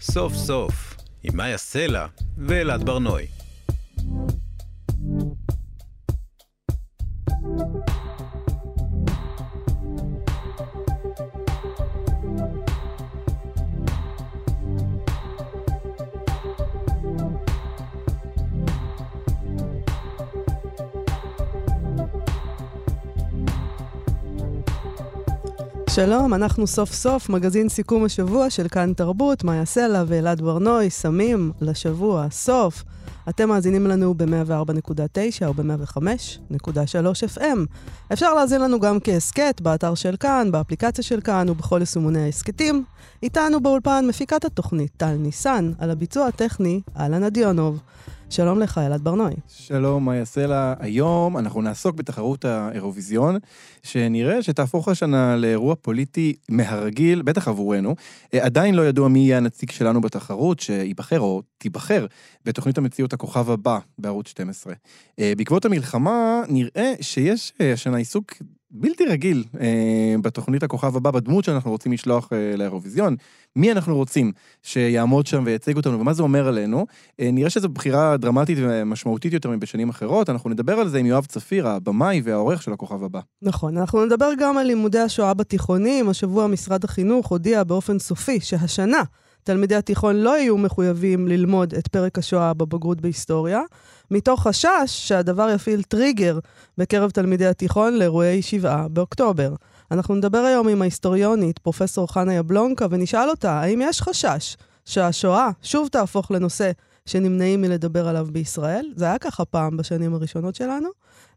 סוף סוף, עם מאיה סלע ואלעד ברנועי. שלום, אנחנו סוף סוף מגזין סיכום השבוע של כאן תרבות, מאיה סלע ואלעד ברנועי, סמים לשבוע, סוף. אתם מאזינים לנו ב-104.9 או ב-105.3 FM. אפשר להאזין לנו גם כהסכת באתר של כאן, באפליקציה של כאן ובכל יישומוני ההסכתים. איתנו באולפן מפיקת התוכנית טל ניסן, על הביצוע הטכני, אהלן אדיונוב. שלום לך, אלעד ברנועי. שלום, מאיה סלע. היום אנחנו נעסוק בתחרות האירוויזיון, שנראה שתהפוך השנה לאירוע פוליטי מהרגיל, בטח עבורנו. אה, עדיין לא ידוע מי יהיה הנציג שלנו בתחרות, שייבחר או תיבחר בתוכנית המציאות הכוכב הבא בערוץ 12. אה, בעקבות המלחמה, נראה שיש אה, השנה עיסוק בלתי רגיל אה, בתוכנית הכוכב הבא, בדמות שאנחנו רוצים לשלוח אה, לאירוויזיון. מי אנחנו רוצים שיעמוד שם וייצג אותנו ומה זה אומר עלינו. אה, נראה שזו בחירה דרמטית ומשמעותית יותר מבשנים אחרות. אנחנו נדבר על זה עם יואב צפיר, הבמאי והעורך של הכוכב הבא. נכון, אנחנו נדבר גם על לימודי השואה בתיכונים. השבוע משרד החינוך הודיע באופן סופי שהשנה תלמידי התיכון לא יהיו מחויבים ללמוד את פרק השואה בבגרות בהיסטוריה, מתוך חשש שהדבר יפעיל טריגר בקרב תלמידי התיכון לאירועי 7 באוקטובר. אנחנו נדבר היום עם ההיסטוריונית, פרופסור חנה יבלונקה, ונשאל אותה, האם יש חשש שהשואה שוב תהפוך לנושא שנמנעים מלדבר עליו בישראל? זה היה ככה פעם בשנים הראשונות שלנו.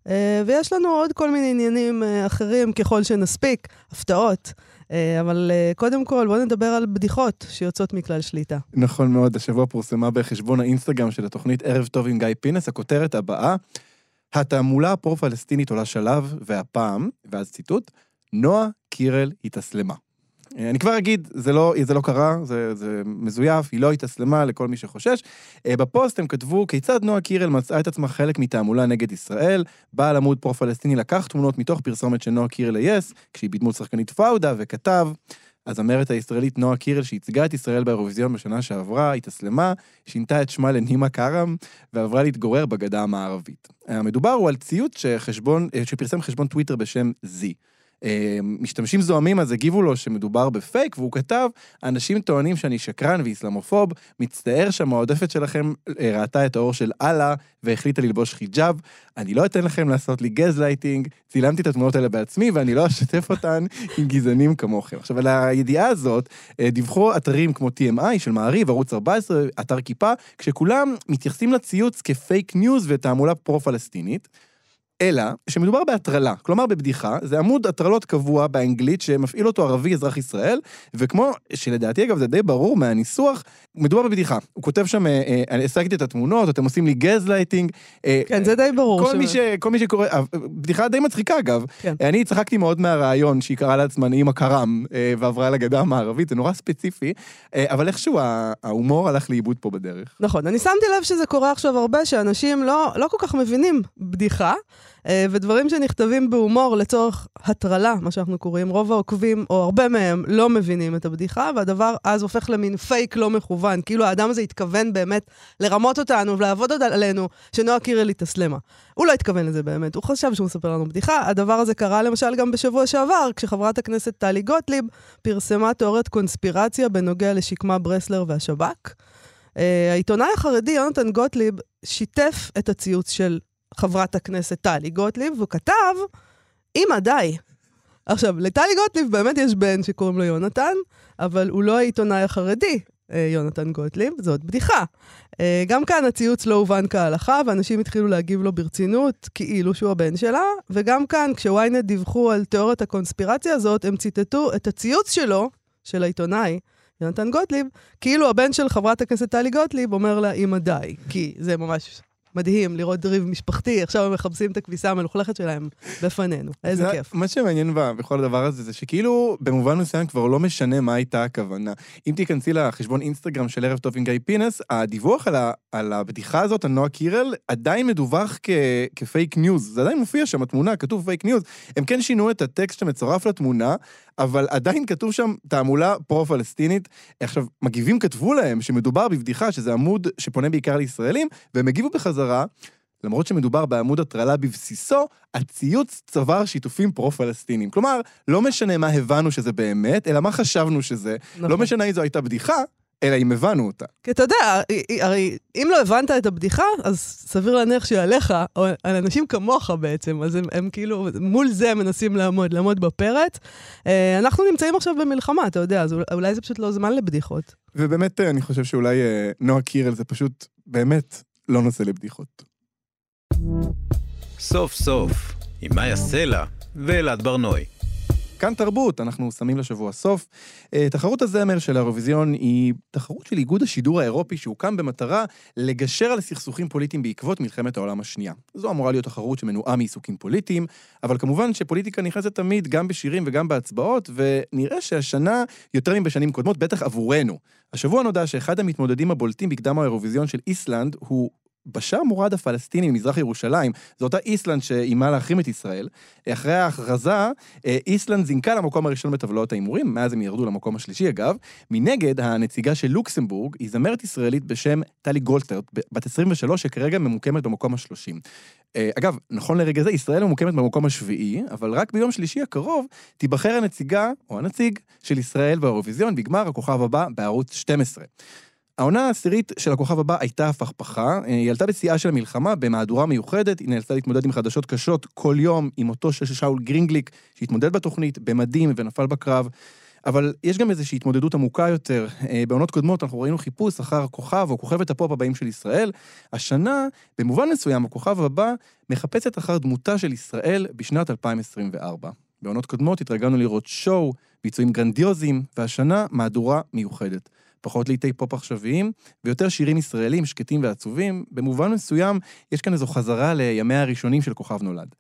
אה, ויש לנו עוד כל מיני עניינים אה, אחרים ככל שנספיק, הפתעות. אה, אבל קודם כל, בואו נדבר על בדיחות שיוצאות מכלל שליטה. נכון מאוד, השבוע פורסמה בחשבון האינסטגרם של התוכנית ערב טוב עם גיא פינס, הכותרת הבאה, התעמולה הפרו-פלסטינית עולה שלב, והפעם, ואז ציטוט, נועה קירל התאסלמה. אני כבר אגיד, זה לא, זה לא קרה, זה, זה מזויף, היא לא התאסלמה לכל מי שחושש. אה, בפוסט הם כתבו כיצד נועה קירל מצאה את עצמה חלק מתעמולה נגד ישראל. בעל עמוד פרו-פלסטיני לקח תמונות מתוך פרסומת של נועה קירל ל-yes, כשהיא בדמות שחקנית פאודה, וכתב, הזמרת הישראלית נועה קירל, שייצגה את ישראל באירוויזיון בשנה שעברה, התאסלמה, שינתה את שמה לנעימה כרם, ועברה להתגורר בגדה המערבית. המדובר הוא על ציוץ שחשבון, אה, שפרסם חשבון טוויטר בשם זי. אה, משתמשים זוהמים אז הגיבו לו שמדובר בפייק, והוא כתב, אנשים טוענים שאני שקרן ואיסלאמופוב, מצטער שהמועדפת שלכם אה, ראתה את האור של אללה והחליטה ללבוש חיג'אב. אני לא אתן לכם לעשות לי גז לייטינג, צילמתי את התמונות האלה בעצמי ואני לא אשתף אותן עם גזענים כמוכם. עכשיו, על הידיעה הזאת אה, דיווחו אתרים כמו TMI של מעריב, ערוץ 14, אתר כיפה, כשכולם מתייחסים לציוץ כפייק ניוז ותעמולה פרו-פלסטינית. אלא שמדובר בהטרלה, כלומר בבדיחה, זה עמוד הטרלות קבוע באנגלית שמפעיל אותו ערבי אזרח ישראל, וכמו שלדעתי אגב זה די ברור מהניסוח, מדובר בבדיחה. הוא כותב שם, אה, אה, אני השגתי את התמונות, אתם עושים לי גז לייטינג. אה, כן, זה די ברור. כל, ש... מי, ש... כל מי שקורא, בדיחה די מצחיקה אגב. כן. אני צחקתי מאוד מהרעיון שהיא קראה לעצמה נעימה כרם ועברה לגדה המערבית, זה נורא ספציפי, אבל איכשהו ההומור הלך לאיבוד פה בדרך. נכון, אני שמתי לב שזה קורה עכשיו הרבה, שאנשים לא, לא כל כך מבינים בדיחה. אה, ודברים שנכתבים בהומור לצורך הטרלה, מה שאנחנו קוראים, רוב העוקבים, או הרבה מהם, לא מבינים את הבדיחה, והדבר אז הופך למין פייק לא מכוון. כאילו האדם הזה התכוון באמת לרמות אותנו ולעבוד עלינו, שנועה קירל התאסלמה. הוא לא התכוון לזה באמת, הוא חשב שהוא מספר לנו בדיחה. הדבר הזה קרה למשל גם בשבוע שעבר, כשחברת הכנסת טלי גוטליב פרסמה תיאוריית קונספירציה בנוגע לשקמה ברסלר והשב"כ. Uh, העיתונאי החרדי יונתן גוטליב שיתף את הציוץ של חברת הכנסת טלי גוטליב, והוא כתב, אמא, די. עכשיו, לטלי גוטליב באמת יש בן שקוראים לו יונתן, אבל הוא לא העיתונאי החרדי, אה, יונתן גוטליב, זאת בדיחה. אה, גם כאן הציוץ לא הובן כהלכה, ואנשים התחילו להגיב לו ברצינות, כאילו שהוא הבן שלה, וגם כאן, כשוויינט דיווחו על תיאוריית הקונספירציה הזאת, הם ציטטו את הציוץ שלו, של העיתונאי, יונתן גוטליב, כאילו הבן של חברת הכנסת טלי גוטליב אומר לה, אמא די, כי זה ממש מדהים לראות ריב משפחתי, עכשיו הם מחפשים את הכביסה המלוכלכת שלהם בפנינו. איזה כיף. מה שמעניין בכל הדבר הזה, זה שכאילו, במובן מסוים כבר לא משנה מה הייתה הכוונה. אם תיכנסי לחשבון אינסטגרם של ערב טוב עם גיא פינס, הדיווח על, ה, על הבדיחה הזאת, על נועה קירל, עדיין מדווח כ, כפייק ניוז. זה עדיין מופיע שם, התמונה, כתוב פייק ניוז. הם כן שינו את הטקסט שמצורף לתמונה, אבל עדיין כתוב שם תעמולה פרו-פלסטינית. עכשיו, מגיבים כתבו להם שמדובר בבדיחה, שזה עמוד שפונה בעיקר לישראלים, והם הגיבו בחזרה, למרות שמדובר בעמוד הטרלה בבסיסו, הציוץ צבר שיתופים פרו-פלסטינים. כלומר, לא משנה מה הבנו שזה באמת, אלא מה חשבנו שזה. נכון. לא משנה אם זו הייתה בדיחה, אלא אם הבנו אותה. כי אתה יודע, הרי אם לא הבנת את הבדיחה, אז סביר להניח שעליך, או על אנשים כמוך בעצם, אז הם, הם כאילו, מול זה מנסים לעמוד, לעמוד בפרץ. אה, אנחנו נמצאים עכשיו במלחמה, אתה יודע, אז אולי זה פשוט לא זמן לבדיחות. ובאמת, אה, אני חושב שאולי אה, נועה קירל זה פשוט באמת לא נושא לבדיחות. סוף סוף, עם מאיה סלע ואלעד ברנועי. כאן תרבות, אנחנו שמים לשבוע סוף. אה, תחרות הזמר של האירוויזיון היא תחרות של איגוד השידור האירופי שהוקם במטרה לגשר על סכסוכים פוליטיים בעקבות מלחמת העולם השנייה. זו אמורה להיות תחרות שמנועה מעיסוקים פוליטיים, אבל כמובן שפוליטיקה נכנסת תמיד גם בשירים וגם בהצבעות, ונראה שהשנה, יותר מבשנים קודמות, בטח עבורנו. השבוע נודע שאחד המתמודדים הבולטים בקדם האירוויזיון של איסלנד הוא בשאר מורד הפלסטיני ממזרח ירושלים, זו אותה איסלנד שאיימה להחרים את ישראל. אחרי ההכרזה, אה, איסלנד זינקה למקום הראשון בטבלאות ההימורים, מאז הם ירדו למקום השלישי אגב. מנגד, הנציגה של לוקסמבורג היא זמרת ישראלית בשם טלי גולרגנט, בת 23, שכרגע ממוקמת במקום השלושים. אה, אגב, נכון לרגע זה, ישראל ממוקמת במקום השביעי, אבל רק ביום שלישי הקרוב תיבחר הנציגה, או הנציג, של ישראל באירוויזיון בגמר הכוכב הבא בערוץ 12. העונה העשירית של הכוכב הבא הייתה הפכפכה, אה, היא עלתה בשיאה של המלחמה במהדורה מיוחדת, היא נאלצה להתמודד עם חדשות קשות כל יום, עם מותו של שאול גרינגליק, שהתמודד בתוכנית במדים ונפל בקרב. אבל יש גם איזושהי התמודדות עמוקה יותר. אה, בעונות קודמות אנחנו ראינו חיפוש אחר הכוכב או כוכבת הפופ הבאים של ישראל. השנה, במובן מסוים, הכוכב הבא מחפשת אחר דמותה של ישראל בשנת 2024. בעונות קודמות התרגלנו לראות show, ביצועים גרנדיוזיים, והשנה מהדורה מיוחדת. פחות להיטי פופ עכשוויים, ויותר שירים ישראלים שקטים ועצובים. במובן מסוים, יש כאן איזו חזרה לימיה הראשונים של כוכב נולד.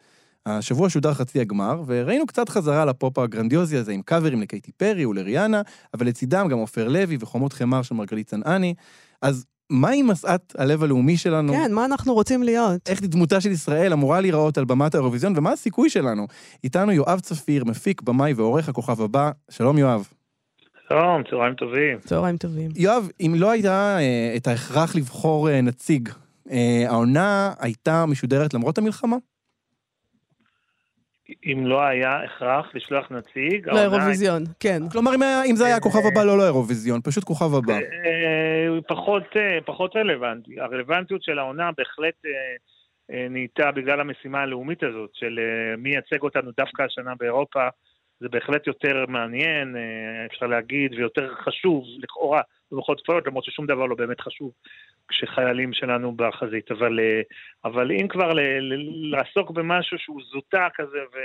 השבוע שודר חצי הגמר, וראינו קצת חזרה לפופ הגרנדיוזי הזה עם קאברים לקייטי פרי ולריאנה, אבל לצידם גם עופר לוי וחומות חמר של מרגלית צנעני. אז מהי משאת הלב הלאומי שלנו? כן, מה אנחנו רוצים להיות? איך דמותה של ישראל אמורה להיראות על במת האירוויזיון, ומה הסיכוי שלנו? איתנו יואב צפיר, מפיק, במאי ועורך הכוכב הבא. שלום יואב. שלום, צהריים טובים. צהריים טובים. יואב, אם לא הייתה אה, את ההכרח לבחור אה, נציג, אה, העונה הייתה משודרת למרות המלחמה? אם לא היה הכרח לשלוח נציג, לא, לאירוויזיון, כן. כלומר, אם, היה, אם זה היה הכוכב הבא, לא לאירוויזיון, פשוט כוכב הבא. פחות, פחות רלוונטי. הרלוונטיות של העונה בהחלט נהייתה בגלל המשימה הלאומית הזאת, של מי ייצג אותנו דווקא השנה באירופה. זה בהחלט יותר מעניין, אה, אפשר להגיד, ויותר חשוב, לכאורה, במחוז צפויות, למרות ששום דבר לא באמת חשוב כשחיילים שלנו בחזית. אבל, אה, אבל אם כבר לעסוק במשהו שהוא זוטה כזה ו...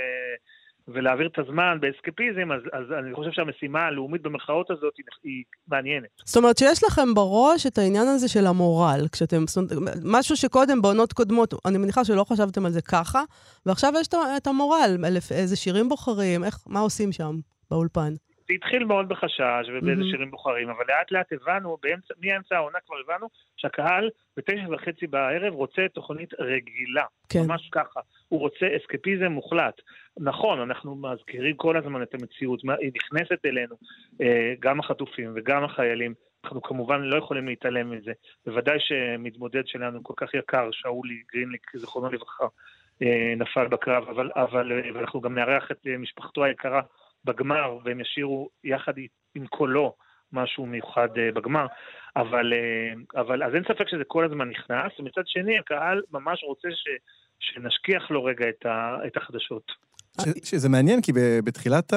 ולהעביר את הזמן באסקפיזם, אז, אז אני חושב שהמשימה הלאומית במרכאות הזאת היא, היא מעניינת. זאת אומרת שיש לכם בראש את העניין הזה של המורל, כשאתם, זאת אומרת, משהו שקודם, בעונות קודמות, אני מניחה שלא חשבתם על זה ככה, ועכשיו יש את המורל, איזה שירים בוחרים, איך, מה עושים שם באולפן? זה התחיל מאוד בחשש ובאיזה mm-hmm. שירים בוחרים, אבל לאט לאט הבנו, באמצע, מאמצע העונה כבר הבנו, שהקהל בתשע וחצי בערב רוצה תוכנית רגילה. כן. ממש ככה. הוא רוצה אסקפיזם מוחלט. נכון, אנחנו מזכירים כל הזמן את המציאות, היא נכנסת אלינו, אה, גם החטופים וגם החיילים. אנחנו כמובן לא יכולים להתעלם מזה. בוודאי שמתמודד שלנו כל כך יקר, שאולי גרינליק, זיכרונו לברכה, אה, נפל בקרב, אבל, אבל אה, אנחנו גם נארח את משפחתו היקרה בגמר, והם ישירו יחד עם קולו משהו מיוחד בגמר. אבל, אבל אז אין ספק שזה כל הזמן נכנס, ומצד שני הקהל ממש רוצה ש, שנשכיח לו רגע את, ה, את החדשות. שזה מעניין, כי בתחילת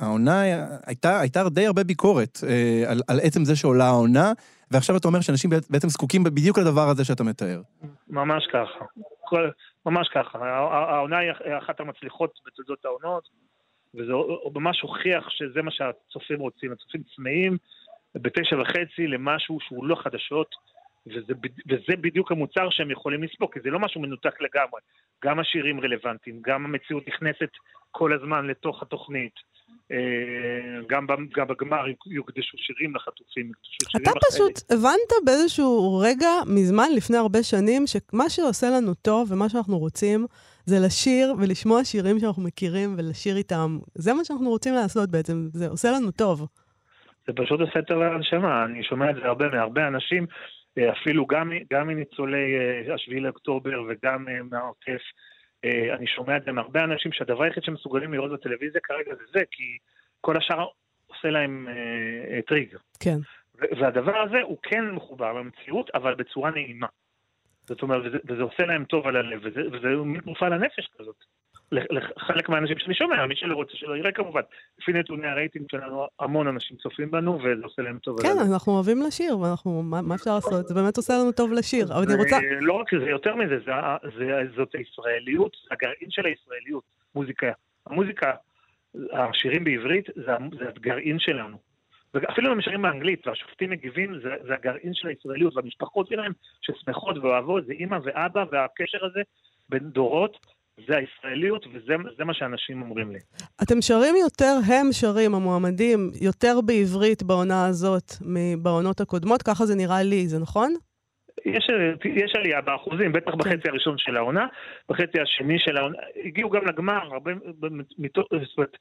העונה הייתה, הייתה די הרבה ביקורת אה, על, על עצם זה שעולה העונה, ועכשיו אתה אומר שאנשים בעצם זקוקים בדיוק לדבר הזה שאתה מתאר. ממש ככה. כל, ממש ככה. העונה היא אחת המצליחות בתולדות העונות, וזה ממש הוכיח שזה מה שהצופים רוצים. הצופים צמאים בתשע וחצי למשהו שהוא לא חדשות. וזה, וזה בדיוק המוצר שהם יכולים לספוג, כי זה לא משהו מנותק לגמרי. גם השירים רלוונטיים, גם המציאות נכנסת כל הזמן לתוך התוכנית. אה, גם, גם בגמר יוקדשו שירים לחטופים, יוקדשו שירים אתה פשוט הבנת באיזשהו רגע, מזמן, לפני הרבה שנים, שמה שעושה לנו טוב ומה שאנחנו רוצים, זה לשיר ולשמוע שירים שאנחנו מכירים ולשיר איתם. זה מה שאנחנו רוצים לעשות בעצם, זה עושה לנו טוב. זה פשוט עושה טוב לנשמה, אני שומע את זה הרבה מהרבה אנשים, אפילו גם, גם מניצולי אה, השביעי לאוקטובר וגם אה, מהעוטף. אני שומע את זה מהרבה אנשים שהדבר היחיד שמסוגלים לראות בטלוויזיה כרגע זה זה, כי כל השאר עושה להם אה, טריג. כן. והדבר הזה הוא כן מחובר למציאות, אבל בצורה נעימה. זאת אומרת, וזה, וזה עושה להם טוב על הלב, וזה, וזה מין תרופה לנפש כזאת. לחלק מהאנשים שאני שומע, מי שלא רוצה שלא יראה כמובן. לפי נתוני הרייטינג שלנו, המון אנשים צופים בנו, וזה עושה להם טוב. כן, אנחנו אוהבים לשיר, ואנחנו, מה, אפשר לעשות? זה באמת עושה לנו טוב לשיר, אבל אני רוצה... לא רק זה, יותר מזה, זה, זה, זאת הישראליות, הגרעין של הישראליות, מוזיקה. המוזיקה, השירים בעברית, זה, זה הגרעין שלנו. ואפילו אם הם שרים באנגלית והשופטים מגיבים, זה, זה הגרעין של הישראליות, והמשפחות שלהם ששמחות ואוהבות, זה אימא ואבא, והקשר הזה בין דורות, זה הישראליות, וזה מה שאנשים אומרים לי. אתם שרים יותר, הם שרים, המועמדים, יותר בעברית בעונה הזאת מבעונות הקודמות, ככה זה נראה לי, זה נכון? יש, יש עלייה באחוזים, בטח כן. בחצי הראשון של העונה, בחצי השני של העונה, הגיעו גם לגמר, הרבה, מתוך, זאת אומרת,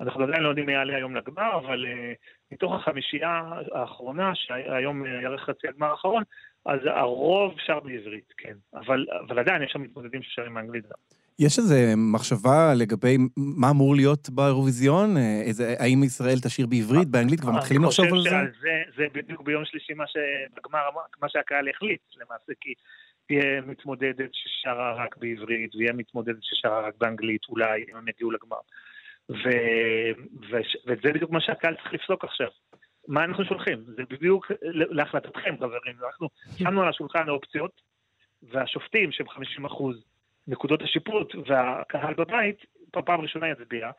אנחנו עדיין לא יודעים מי יעלה היום לגמר, אבל uh, מתוך החמישייה האחרונה, שהיום יארך חצי הגמר האחרון, אז הרוב שר בעברית, כן. אבל, אבל עדיין יש שם מתמודדים ששרים באנגלית גם. יש איזו מחשבה לגבי מה אמור להיות באירוויזיון? איזה, האם ישראל תשאיר בעברית, באנגלית? כבר מתחילים לחשוב על זה? זה? זה בדיוק ביום שלישי מה שבגמר, מה שהקהל החליט, למעשה, כי תהיה מתמודדת ששרה רק בעברית, ויהיה מתמודדת ששרה רק באנגלית, אולי, אם הם יגיעו לגמר. ו... ו... וזה בדיוק מה שהקהל צריך לפסוק עכשיו. מה אנחנו שולחים? זה בדיוק להחלטתכם, חברים. אנחנו שמנו על השולחן האופציות, והשופטים, שהם 50 אחוז נקודות השיפוט, והקהל בבית, פעם ראשונה יצביע,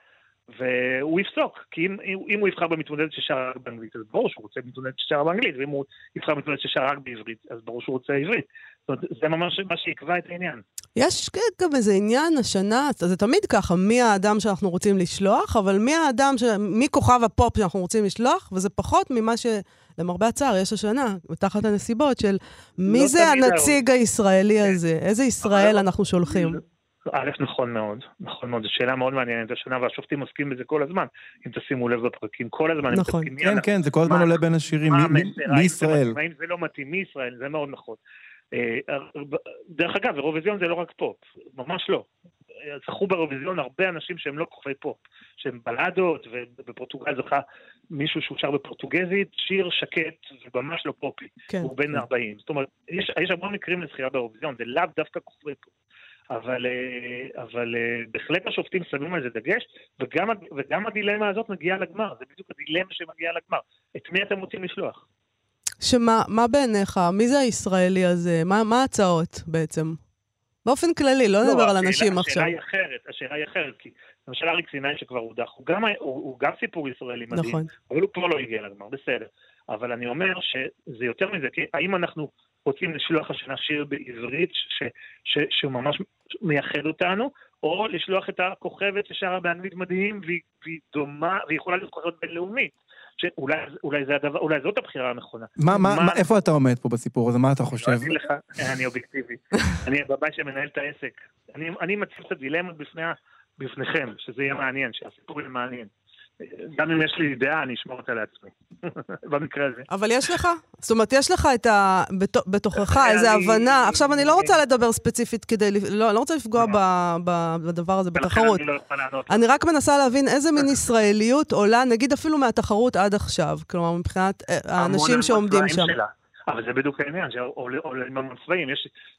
והוא יפסוק, כי אם, אם הוא יבחר במתמודדת ששרה רק באנגלית, אז ברור שהוא רוצה מתמודדת ששרה באנגלית, ואם הוא יבחר במתמודדת ששרה רק בעברית, אז ברור שהוא רוצה עברית. זאת אומרת, זה ממש מה שיקבע את העניין. יש גם איזה עניין השנה, זה תמיד ככה, מי האדם שאנחנו רוצים לשלוח, אבל מי האדם, ש... מי כוכב הפופ שאנחנו רוצים לשלוח, וזה פחות ממה שלמרבה הצער יש השנה, תחת הנסיבות של מי לא זה הנציג לא. הישראלי הזה, איזה ישראל אנחנו שולחים. א', נכון מאוד, נכון מאוד, זו שאלה מאוד מעניינת השנה, והשופטים עוסקים בזה כל הזמן, אם תשימו לב בפרקים, כל הזמן נכון. כן, כן, זה כל הזמן עולה בין השירים, מי ישראל? האם זה לא מתאים, מי ישראל, זה מאוד נכון. אה, דרך אגב, אירוויזיון זה לא רק פופ, ממש לא. זכו באירוויזיון הרבה אנשים שהם לא כוכבי פופ, שהם בלדות, ובפורטוגל זכה מישהו שהוא שר בפורטוגזית, שיר שקט וממש לא פופי, כן. הוא בן 40. זאת אומרת, יש, יש המון מקרים לזכייה באירוויזיון, זה לאו דווקא כוכבי פופ. אבל, אה, אבל אה, בהחלט השופטים שמים על זה דגש, וגם, וגם הדילמה הזאת מגיעה לגמר, זה בדיוק הדילמה שמגיעה לגמר. את מי אתם רוצים לשלוח? שמה מה בעיניך? מי זה הישראלי הזה? מה, מה ההצעות בעצם? באופן כללי, לא, לא נדבר על אנשים עכשיו. השאלה היא אחרת, השאלה היא אחרת, כי למשל אריק סיני שכבר הודח, הוא גם, הוא, הוא גם סיפור ישראלי מדהים, נכון. אבל הוא כבר לא הגיע לגמר, בסדר. אבל אני אומר שזה יותר מזה, כי האם אנחנו רוצים לשלוח השנה שיר בעברית ש, ש, שהוא ממש מייחד אותנו, או לשלוח את הכוכבת ששרה באנגלית מדהים והיא, והיא דומה, והיא יכולה להיות כוכבת בינלאומית. שאולי אולי זה הדבר, אולי זאת הבחירה הנכונה. מה, מה, מה, איפה אתה עומד פה בסיפור הזה? מה אתה חושב? אני לך, אני אובייקטיבי. אני הבבאי שמנהל את העסק. אני, אני מציב את הדילמות בפני, בפניכם, שזה יהיה מעניין, שהסיפור יהיה מעניין. גם אם יש לי דעה, אני אשמור אותה לעצמי, במקרה הזה. אבל יש לך? זאת אומרת, יש לך את ה... בתוכך איזו הבנה. עכשיו, אני לא רוצה לדבר ספציפית כדי... לא, אני לא רוצה לפגוע בדבר הזה, בתחרות. לא אני רק מנסה להבין איזה מין ישראליות עולה, נגיד אפילו מהתחרות עד עכשיו. כלומר, מבחינת אה, האנשים שעומדים שם. אבל זה בדיוק העניין, שעולים המון צבעים.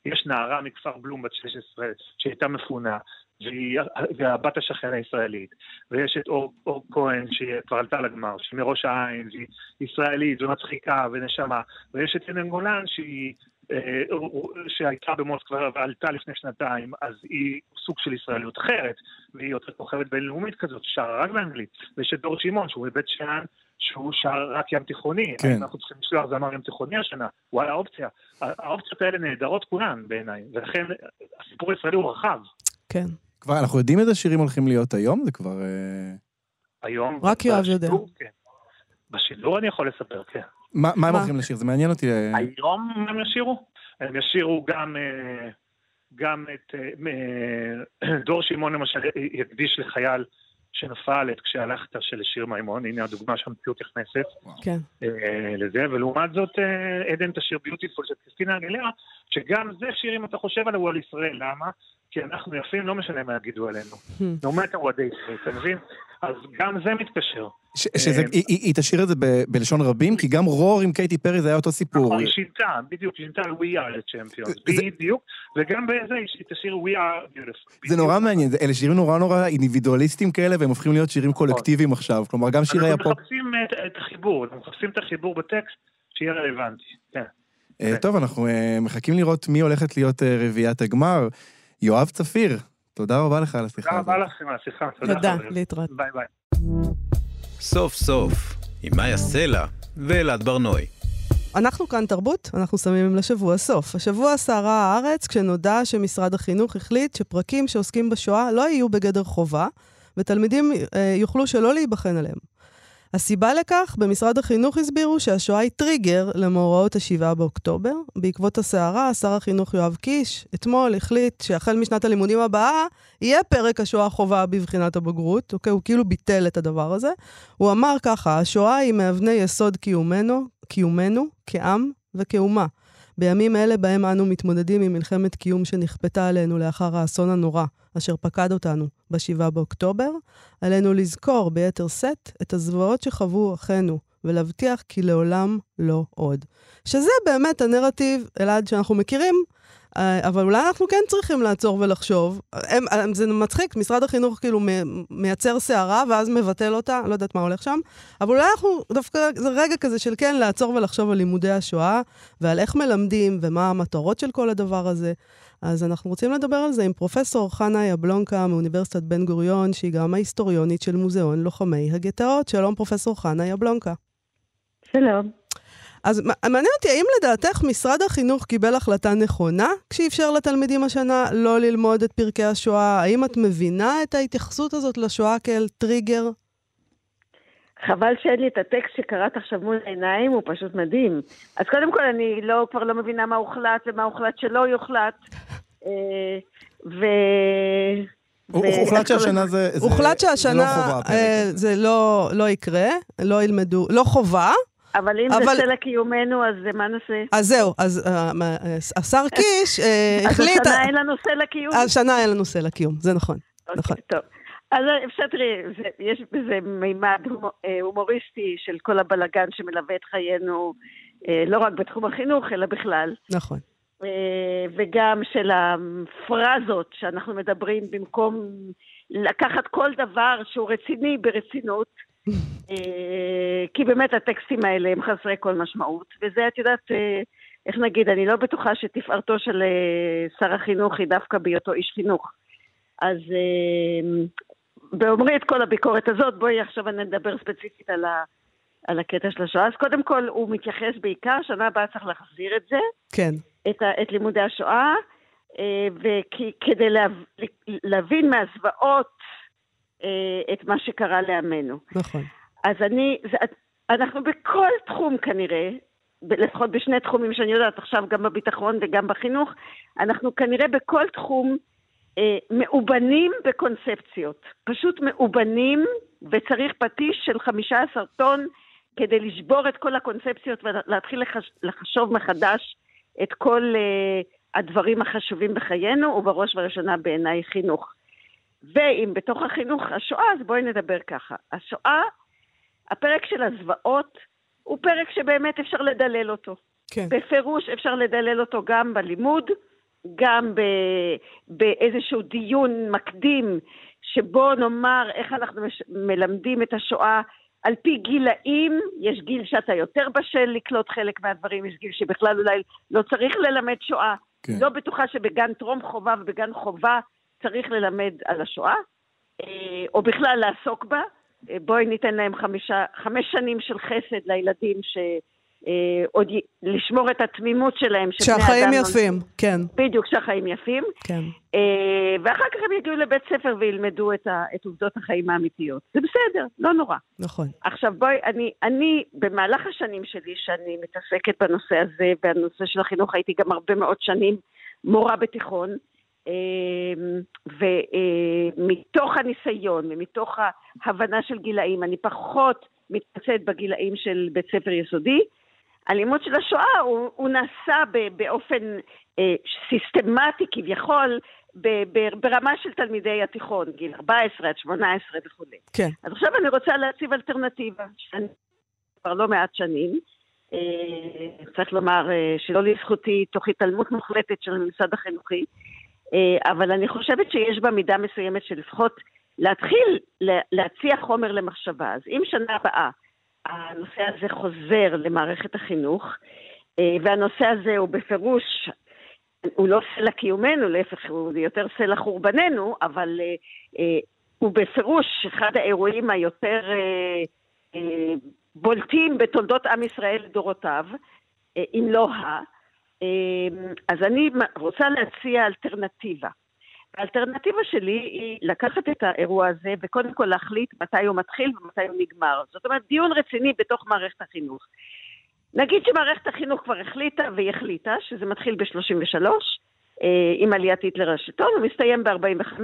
יש נערה מכפר בלום בת 16 שהייתה מפונה, והיא, והבת השכן הישראלית, ויש את אור, אור כהן שהיא כבר עלתה לגמר, שהיא מראש העין, והיא ישראלית ומצחיקה ונשמה, ויש את ינן גולן שהיא, אה, שהייתה במוסקבה ועלתה לפני שנתיים, אז היא סוג של ישראליות אחרת, והיא יותר כוכבת בינלאומית כזאת, שרה רק באנגלית, ויש את דור שמעון שהוא מבית שאן, שהוא שר רק ים תיכוני, כן. אנחנו צריכים לשלוח זמר ים תיכוני השנה, וואלה אופציה. האופציות האלה נהדרות כולן בעיניי, ולכן הסיפור הישראלי הוא רחב. כן. כבר אנחנו יודעים איזה שירים הולכים להיות היום? זה כבר... אה, היום? רק יואב יודע. כן. בשידור אני יכול לספר, כן. מה, מה הם הולכים לשיר? זה מעניין אותי. אה. היום הם ישירו? הם ישירו גם, אה, גם את דור שמעון למשל יקדיש לחייל שנפל את כשהלכת של שיר מימון, הנה הדוגמה שהמציאות נכנסת כן. לזה, ולעומת זאת עדן תשיר ביוטיפול של קריסטינה אגלרה, שגם זה שיר אם אתה חושב עליו הוא על ישראל, למה? כי אנחנו יפים, לא משנה מה יגידו עלינו. no matter what they say, אתה מבין? אז גם זה מתקשר. שזה, היא, היא תשאיר את זה ב, בלשון רבים, כי גם רור עם קייטי פרי זה היה אותו סיפור. נכון, היא שינתה, בדיוק, היא שינתה We are the champions, בדיוק, וגם בזה היא תשאיר We are beautiful. זה נורא מעניין, אלה שירים נורא נורא אינדיבידואליסטים כאלה, והם הופכים להיות שירים קולקטיביים עכשיו, כלומר גם שירי הפופ. אנחנו מחפשים את החיבור, אנחנו מחפשים את החיבור בטקסט, שיהיה רלוונטי, כן. טוב, אנחנו מחכים לראות מי הולכת להיות רביעיית הגמר. יואב צפיר, תודה רבה לך על השיחה הזאת. תודה רבה לכם על השיחה. תודה, להתראות. ביי ביי. סוף סוף, עם מאיה סלע ואלעד בר-נוי. אנחנו כאן תרבות, אנחנו שמים לשבוע סוף. השבוע סערה הארץ כשנודע שמשרד החינוך החליט שפרקים שעוסקים בשואה לא יהיו בגדר חובה, ותלמידים אה, יוכלו שלא להיבחן עליהם. הסיבה לכך, במשרד החינוך הסבירו שהשואה היא טריגר למאורעות ה-7 באוקטובר. בעקבות הסערה, שר החינוך יואב קיש אתמול החליט שהחל משנת הלימודים הבאה יהיה פרק השואה חובה בבחינת הבגרות, אוקיי? הוא כאילו ביטל את הדבר הזה. הוא אמר ככה, השואה היא מאבני יסוד קיומנו, קיומנו כעם וכאומה. בימים אלה בהם אנו מתמודדים עם מלחמת קיום שנכפתה עלינו לאחר האסון הנורא אשר פקד אותנו ב-7 באוקטובר, עלינו לזכור ביתר שאת את הזוועות שחוו אחינו, ולהבטיח כי לעולם לא עוד. שזה באמת הנרטיב, אלעד, שאנחנו מכירים, אבל אולי אנחנו כן צריכים לעצור ולחשוב. הם, הם, זה מצחיק, משרד החינוך כאילו מייצר סערה ואז מבטל אותה, לא יודעת מה הולך שם, אבל אולי אנחנו, דווקא זה רגע כזה של כן לעצור ולחשוב על לימודי השואה, ועל איך מלמדים ומה המטרות של כל הדבר הזה. אז אנחנו רוצים לדבר על זה עם פרופסור חנה יבלונקה מאוניברסיטת בן גוריון, שהיא גם ההיסטוריונית של מוזיאון לוחמי הגטאות. שלום, פרופסור חנה יבלונקה. שלום. אז מעניין אותי, האם לדעתך משרד החינוך קיבל החלטה נכונה כשאפשר לתלמידים השנה לא ללמוד את פרקי השואה? האם את מבינה את ההתייחסות הזאת לשואה כאל טריגר? חבל שאין לי את הטקסט שקראת עכשיו מול העיניים, הוא פשוט מדהים. אז קודם כל, אני לא, כבר לא מבינה מה הוחלט ומה הוחלט שלא יוחלט. אה, ו... הוחלט שהשנה זה לא הוחלט שהשנה אה, זה לא, לא יקרה, לא ילמדו, לא חובה. אבל אם אבל... זה סלע קיומנו, אז מה נעשה? אז זהו, אז uh, השר קיש uh, החליט... אז השנה אין לנו סלע קיום? השנה אין לנו סלע קיום, זה נכון. אוקיי, נכון. טוב. אז אפשר, תראי, יש בזה מימד הומוריסטי של כל הבלגן שמלווה את חיינו, לא רק בתחום החינוך, אלא בכלל. נכון. וגם של הפרזות שאנחנו מדברים במקום לקחת כל דבר שהוא רציני ברצינות. אה, כי באמת הטקסטים האלה הם חסרי כל משמעות, וזה, את יודעת, אה, איך נגיד, אני לא בטוחה שתפארתו של אה, שר החינוך היא דווקא בהיותו איש חינוך. אז באומרי את כל הביקורת הזאת, בואי עכשיו אני אדבר ספציפית על, ה, על הקטע של השואה. אז קודם כל, הוא מתייחס בעיקר, שנה הבאה צריך להחזיר את זה. כן. את, ה, את לימודי השואה, וכדי לה, להבין מהזוועות את מה שקרה לעמנו. נכון. אז אני, זה, אנחנו בכל תחום כנראה, לפחות בשני תחומים שאני יודעת, עכשיו גם בביטחון וגם בחינוך, אנחנו כנראה בכל תחום אה, מאובנים בקונספציות. פשוט מאובנים, וצריך פטיש של 15 טון כדי לשבור את כל הקונספציות ולהתחיל לחש, לחשוב מחדש את כל אה, הדברים החשובים בחיינו, ובראש ובראשונה בעיניי חינוך. ואם בתוך החינוך השואה, אז בואי נדבר ככה. השואה, הפרק של הזוועות, הוא פרק שבאמת אפשר לדלל אותו. כן. בפירוש אפשר לדלל אותו גם בלימוד, גם ב, באיזשהו דיון מקדים, שבו נאמר איך אנחנו מש, מלמדים את השואה על פי גילאים, יש גיל שאתה יותר בשל לקלוט חלק מהדברים, יש גיל שבכלל אולי לא צריך ללמד שואה. כן. לא בטוחה שבגן טרום חובה ובגן חובה צריך ללמד על השואה, אה, או בכלל לעסוק בה. אה, בואי ניתן להם חמישה, חמש שנים של חסד לילדים ש... אה, עוד י... לשמור את התמימות שלהם. שהחיים יפים, לא... כן. בדיוק, שהחיים יפים. כן. ואחר כך הם יגיעו לבית ספר וילמדו את, ה... את עובדות החיים האמיתיות. זה בסדר, לא נורא. נכון. עכשיו בואי, אני, אני במהלך השנים שלי, שאני מתעסקת בנושא הזה, והנושא של החינוך, הייתי גם הרבה מאוד שנים מורה בתיכון. ומתוך הניסיון ומתוך ההבנה של גילאים, אני פחות מתמצאת בגילאים של בית ספר יסודי. הלימוד של השואה הוא, הוא נעשה באופן אה, סיסטמטי כביכול ב- ב- ברמה של תלמידי התיכון, גיל 14 עד 18 וכולי. כן. אז עכשיו אני רוצה להציב אלטרנטיבה, שאני כבר לא מעט שנים. אה, צריך לומר אה, שלא לזכותי, תוך התעלמות מוחלטת של המשרד החינוכי, אבל אני חושבת שיש בה מידה מסוימת של לפחות להתחיל להציע חומר למחשבה. אז אם שנה הבאה הנושא הזה חוזר למערכת החינוך, והנושא הזה הוא בפירוש, הוא לא סלע קיומנו, להפך, הוא יותר סלע חורבננו, אבל הוא בפירוש אחד האירועים היותר בולטים בתולדות עם ישראל לדורותיו, אם לא ה... אמ, אז אני רוצה להציע אלטרנטיבה. האלטרנטיבה שלי היא לקחת את האירוע הזה וקודם כל להחליט מתי הוא מתחיל ומתי הוא נגמר. זאת אומרת, דיון רציני בתוך מערכת החינוך. נגיד שמערכת החינוך כבר החליטה והיא החליטה שזה מתחיל ב-33 אה, עם עליית היטלר לשלטון ומסתיים ב-45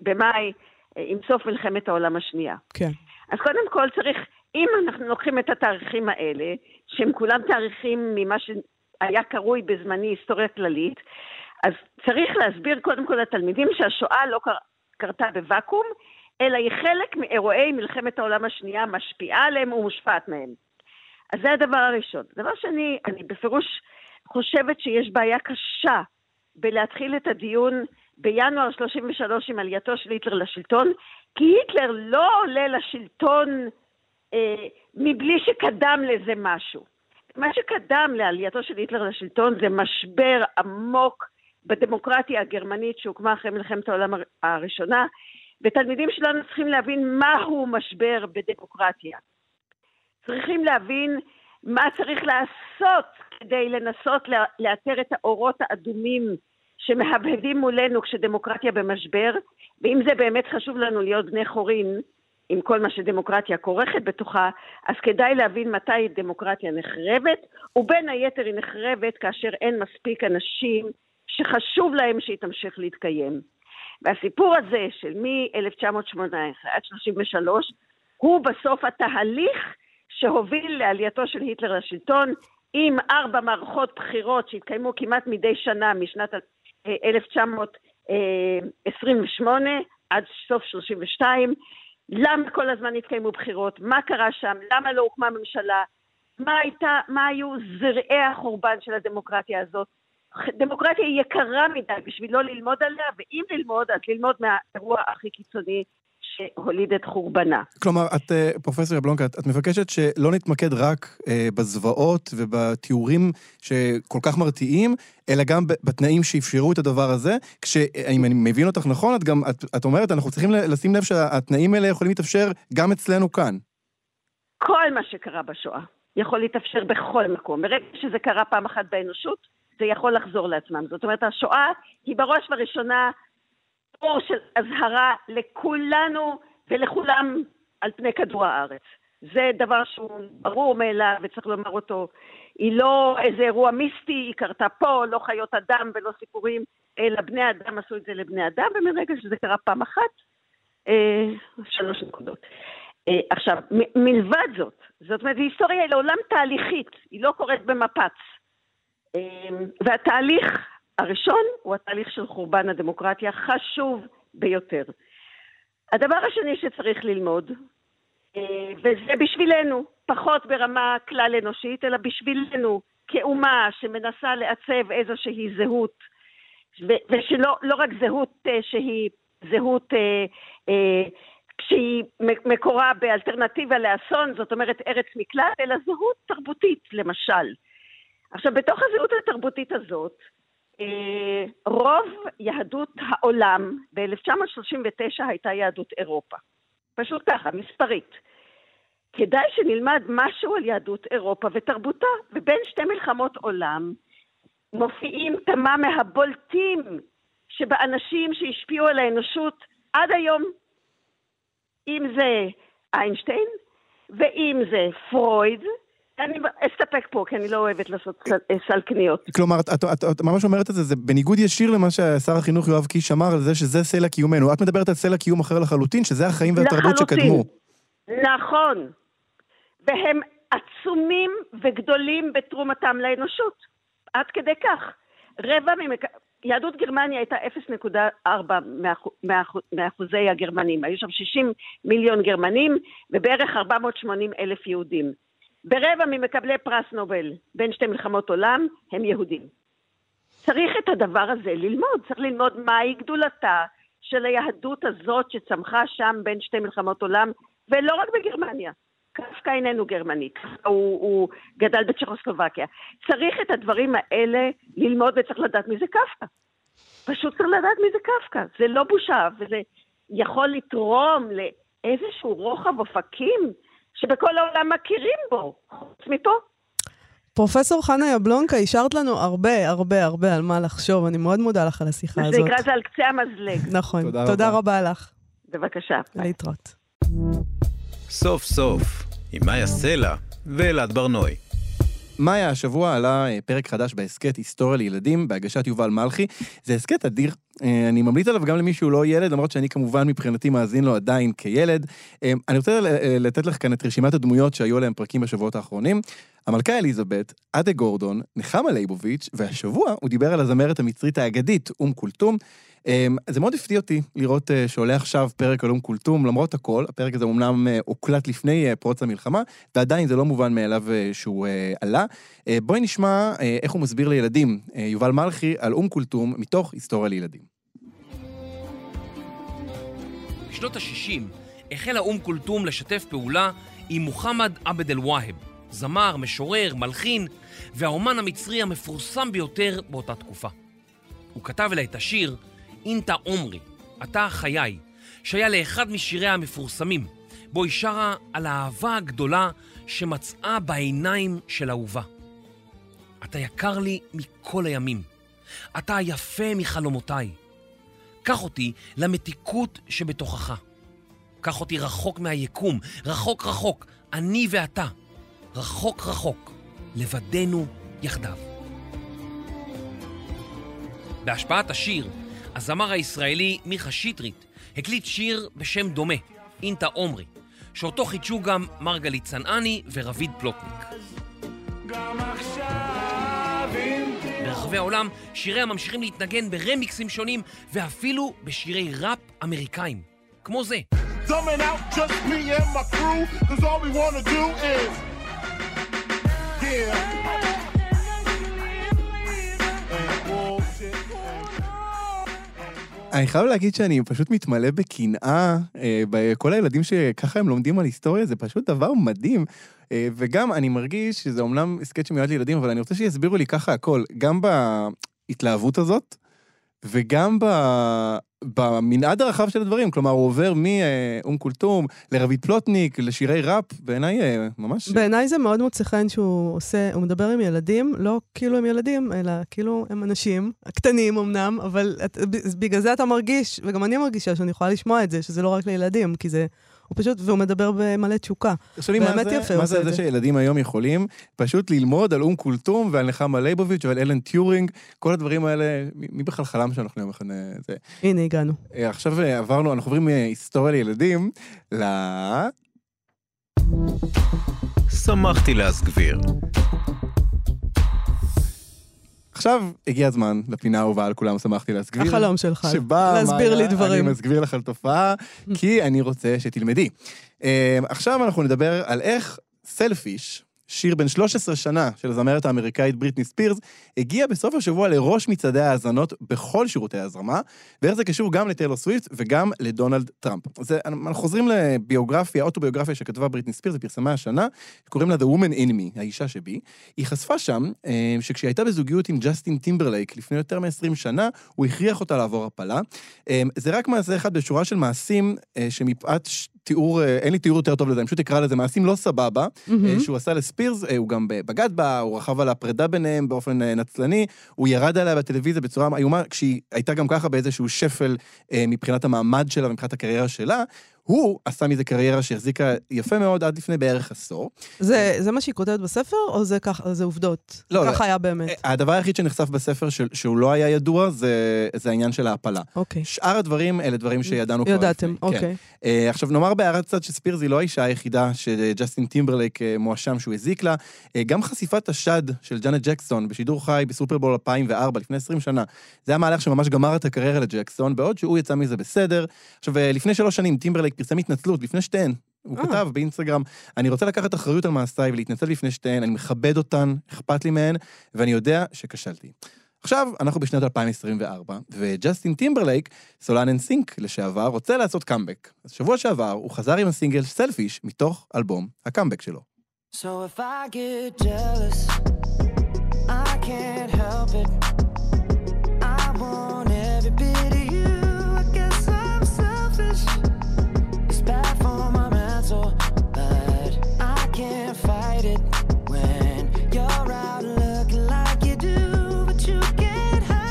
במאי אה, עם סוף מלחמת העולם השנייה. כן. אז קודם כל צריך, אם אנחנו לוקחים את התאריכים האלה, שהם כולם תאריכים ממה ש... היה קרוי בזמני היסטוריה כללית, אז צריך להסביר קודם כל לתלמידים שהשואה לא קר... קרתה בוואקום, אלא היא חלק מאירועי מלחמת העולם השנייה, משפיעה עליהם ומושפעת מהם. אז זה הדבר הראשון. דבר שני, אני בפירוש חושבת שיש בעיה קשה בלהתחיל את הדיון בינואר 33 עם עלייתו של היטלר לשלטון, כי היטלר לא עולה לשלטון אה, מבלי שקדם לזה משהו. מה שקדם לעלייתו של היטלר לשלטון זה משבר עמוק בדמוקרטיה הגרמנית שהוקמה אחרי מלחמת העולם הראשונה, ותלמידים שלנו צריכים להבין מהו משבר בדמוקרטיה. צריכים להבין מה צריך לעשות כדי לנסות לאתר את האורות האדומים שמהבהבים מולנו כשדמוקרטיה במשבר, ואם זה באמת חשוב לנו להיות בני חורין, עם כל מה שדמוקרטיה כורכת בתוכה, אז כדאי להבין מתי דמוקרטיה נחרבת, ובין היתר היא נחרבת כאשר אין מספיק אנשים שחשוב להם שהיא תמשיך להתקיים. והסיפור הזה של מ-1918 עד 33 הוא בסוף התהליך שהוביל לעלייתו של היטלר לשלטון עם ארבע מערכות בחירות שהתקיימו כמעט מדי שנה משנת 1928 עד סוף 32, למה כל הזמן התקיימו בחירות, מה קרה שם, למה לא הוקמה ממשלה, מה, הייתה, מה היו זרעי החורבן של הדמוקרטיה הזאת. דמוקרטיה היא יקרה מדי בשביל לא ללמוד עליה, ואם ללמוד, אז ללמוד מהאירוע הכי קיצוני שהוליד את חורבנה. כלומר, את, אה, פרופסור יבלונקה, את, את מבקשת שלא נתמקד רק אה, בזוועות ובתיאורים שכל כך מרתיעים, אלא גם בתנאים שאפשרו את הדבר הזה, כשאם אני מבין אותך נכון, את גם, את, את אומרת, אנחנו צריכים לשים לב שהתנאים האלה יכולים להתאפשר גם אצלנו כאן. כל מה שקרה בשואה יכול להתאפשר בכל מקום. ברגע שזה קרה פעם אחת באנושות, זה יכול לחזור לעצמם. זאת אומרת, השואה היא בראש ובראשונה אור של אזהרה לכולנו ולכולם על פני כדור הארץ. זה דבר שהוא ברור מאליו וצריך לומר אותו. היא לא איזה אירוע מיסטי, היא קרתה פה, לא חיות אדם ולא סיפורים, אלא בני אדם עשו את זה לבני אדם, ומרגע שזה קרה פעם אחת, אה, שלוש נקודות. אה, עכשיו, מ- מלבד זאת, זאת אומרת, היסטוריה היא לעולם תהליכית, היא לא קורית במפץ. אה, והתהליך הראשון הוא התהליך של חורבן הדמוקרטיה, חשוב ביותר. הדבר השני שצריך ללמוד, אה, וזה בשבילנו, פחות ברמה כלל אנושית, אלא בשבילנו, כאומה שמנסה לעצב איזושהי זהות, ושלא לא רק זהות אה, שהיא זהות אה, שהיא מקורה באלטרנטיבה לאסון, זאת אומרת ארץ מקלט, אלא זהות תרבותית, למשל. עכשיו, בתוך הזהות התרבותית הזאת, רוב יהדות העולם ב-1939 הייתה יהדות אירופה. פשוט ככה, מספרית. כדאי שנלמד משהו על יהדות אירופה ותרבותה, ובין שתי מלחמות עולם מופיעים כמה מהבולטים שבאנשים שהשפיעו על האנושות עד היום. אם זה איינשטיין, ואם זה פרויד, אני אסתפק פה, כי אני לא אוהבת לעשות סל קניות. כלומר, את, את, את, את ממש אומרת את זה, זה בניגוד ישיר למה ששר החינוך יואב קיש אמר על זה שזה סלע קיומנו. את מדברת על סלע קיום אחר לחלוטין, שזה החיים והתרבות שקדמו. נכון. והם עצומים וגדולים בתרומתם לאנושות. עד כדי כך. רבע ממק... יהדות גרמניה הייתה 0.4 מאחוזי הגרמנים. היו שם 60 מיליון גרמנים ובערך 480 אלף יהודים. ברבע ממקבלי פרס נובל בין שתי מלחמות עולם הם יהודים. צריך את הדבר הזה ללמוד, צריך ללמוד מהי גדולתה של היהדות הזאת שצמחה שם בין שתי מלחמות עולם, ולא רק בגרמניה. קפקא איננו גרמני, הוא, הוא גדל בצ'כוסלובקיה. צריך את הדברים האלה ללמוד וצריך לדעת מי זה קפקא. פשוט צריך לדעת מי זה קפקא. זה לא בושה, וזה יכול לתרום לאיזשהו רוחב אופקים שבכל העולם מכירים בו, חוץ מפה. פרופסור חנה יבלונקה, השארת לנו הרבה, הרבה, הרבה על מה לחשוב. אני מאוד מודה לך על השיחה הזאת. זה נקרא זה על קצה המזלג. נכון. תודה, תודה רבה. רבה לך. בבקשה. להתראות. סוף סוף, עם מאיה סלע ואלעד ברנועי. מאיה, השבוע עלה אה, פרק חדש בהסכת היסטוריה לילדים בהגשת יובל מלכי. זה הסכת אדיר, אני ממליץ עליו גם למי שהוא לא ילד, למרות שאני כמובן מבחינתי מאזין לו עדיין כילד. אה, אני רוצה לתת לך כאן את רשימת הדמויות שהיו עליהם פרקים בשבועות האחרונים. המלכה אליזבת, אדה גורדון, נחמה ליבוביץ', והשבוע הוא דיבר על הזמרת המצרית האגדית, אום כולתום. זה מאוד הפתיע אותי לראות אה, שעולה עכשיו פרק על אום כולתום, למרות הכל, הפרק הזה אומנם אה, הוקלט לפני אה, פרוץ המלחמה, ועדיין זה לא מובן מאליו שהוא עלה. בואי נשמע איך הוא מסביר לילדים, יובל מלכי, על אום כולתום מתוך היסטוריה לילדים. בשנות ה-60 החלה אום כולתום לשתף פעולה עם מוחמד עבד אל-והאב, זמר, משורר, מלחין, והאומן המצרי המפורסם ביותר באותה תקופה. הוא כתב אליה את השיר אינטה עומרי, אתה חיי, שהיה לאחד משיריה המפורסמים, בו היא שרה על האהבה הגדולה שמצאה בעיניים של אהובה. אתה יקר לי מכל הימים, אתה היפה מחלומותיי. קח אותי למתיקות שבתוכך. קח אותי רחוק מהיקום, רחוק רחוק, אני ואתה, רחוק רחוק, לבדנו יחדיו. בהשפעת השיר הזמר הישראלי מיכה שטרית הקליט שיר בשם דומה, אינטה עומרי, שאותו חידשו גם מרגלית צנעני ורביד פלוטניק. ברחבי העולם שיריה ממשיכים להתנגן ברמיקסים שונים ואפילו בשירי ראפ אמריקאים, כמו זה. Yeah. אני חייב להגיד שאני פשוט מתמלא בקנאה אה, בכל הילדים שככה הם לומדים על היסטוריה, זה פשוט דבר מדהים. אה, וגם אני מרגיש שזה אומנם הסכת שמיועד לילדים, אבל אני רוצה שיסבירו לי ככה הכל, גם בהתלהבות הזאת, וגם ב... במנעד הרחב של הדברים, כלומר, הוא עובר מאום כולתום לרביד פלוטניק, לשירי ראפ, בעיניי אה, ממש... בעיניי זה מאוד מוצא חן שהוא עושה, הוא מדבר עם ילדים, לא כאילו הם ילדים, אלא כאילו הם אנשים, קטנים אמנם, אבל את, בגלל זה אתה מרגיש, וגם אני מרגישה שאני יכולה לשמוע את זה, שזה לא רק לילדים, כי זה הוא פשוט, והוא מדבר במלא תשוקה. באמת יפה, מה זה זה שילדים היום יכולים פשוט ללמוד על אום כולתום ועל נחמה ליבוביץ' ועל אלן טיורינג, כל הדברים האלה, מי בכלל חלם שאנחנו יום אחד זה? הנה, הגענו. אה, עכשיו אה, עברנו, אנחנו עוברים מהיסטוריה לילדים ל... שמחתי להסגביר. עכשיו הגיע הזמן לפינה האהובה על כולם, שמחתי להסגביר. החלום שלך, שבה להסביר לי דברים. אני מסביר לך על תופעה, כי אני רוצה שתלמדי. אה, עכשיו אנחנו נדבר על איך סלפיש, שיר בן 13 שנה של הזמרת האמריקאית בריטני ספירס, הגיע בסוף השבוע לראש מצעדי ההאזנות בכל שירותי ההזרמה, ואיך זה קשור גם לטיילור סוויפט וגם לדונלד טראמפ. אז אנחנו חוזרים לביוגרפיה, אוטוביוגרפיה שכתבה בריטני ספירס, היא פרסמה השנה, קוראים לה The Woman in Me, האישה שבי. היא חשפה שם אה, שכשהיא הייתה בזוגיות עם ג'סטין טימברלייק לפני יותר מ-20 שנה, הוא הכריח אותה לעבור הפלה. אה, זה רק מעשה אחד בשורה של מעשים אה, שמפאת תיאור, אה, אין לי תיאור יותר טוב לזה, אני פשוט אקרא לזה מעשים לא סבבה, mm-hmm. שהוא עשה לספירס, אה, הוא גם בגד בה, הוא רכב על הפרידה ביניהם באופן נצלני, הוא ירד עליה בטלוויזיה בצורה איומה, כשהיא הייתה גם ככה באיזשהו שפל מבחינת המעמד שלה, מבחינת הקריירה שלה. הוא עשה מזה קריירה שהחזיקה יפה מאוד עד לפני בערך עשור. זה, זה מה שהיא כותבת בספר, או זה, כך, זה עובדות? לא, ככה לא, היה באמת. אה, הדבר היחיד שנחשף בספר של, שהוא לא היה ידוע, זה, זה העניין של ההפלה. אוקיי. שאר הדברים, אלה דברים שידענו כבר. ידעתם, אוקיי. כן. אה, עכשיו, נאמר בהערת צד שספירס היא לא האישה היחידה שג'סטין טימברלייק אה, מואשם שהוא הזיק לה. גם חשיפת השד של ג'אנט ג'קסון בשידור חי בסופרבול 2004, לפני 20 שנה, זה היה מהלך שממש גמר את הקריירה לג'קסון, בעוד שהוא יצא מזה בסדר. עכשיו, לפני שלוש שנים טימברלייק פרסם התנצלות בפני שתיהן. הוא כתב באינסטגרם, אני רוצה לקחת אחריות על מעשיי ולהתנצל בפני שתיהן, אני מכבד אותן, אכפת לי מהן, ואני יודע שכשלתי. עכשיו, אנחנו בשנת 2024, וג'סטין טימברלייק, סולן NSYNC לשעבר, רוצה לעשות קאמבק. אז שבוע שעבר הוא חזר עם הסינגל Selfish מתוך אלבום הקאמבק שלו. So if I get jealous, I can't help it.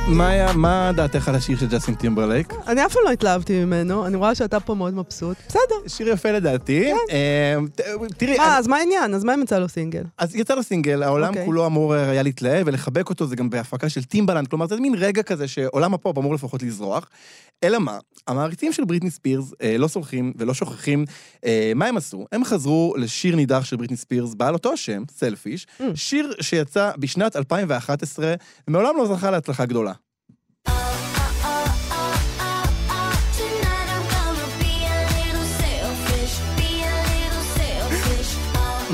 מה דעתך על השיר של ג'סטין טימברלייק? אני אף פעם לא התלהבתי ממנו, אני רואה שאתה פה מאוד מבסוט. בסדר. שיר יפה לדעתי. כן. אה, תראי... מה, אז מה העניין? אז מה אם יצא לו סינגל? אז יצא לו סינגל, העולם אוקיי. כולו אמור היה להתלהב ולחבק אותו, זה גם בהפקה של טימבלנד, כלומר זה מין רגע כזה שעולם הפופ אמור לפחות לזרוח. אלא מה, המעריצים של בריטני ספירס אה, לא סולחים ולא שוכחים. אה, מה הם עשו? הם חזרו לשיר נידח של בריטני ספירס, בעל אותו השם, Selfish, mm. שיר שיצא בשנת 2011, ומעולם לא זכה להצלחה גדולה.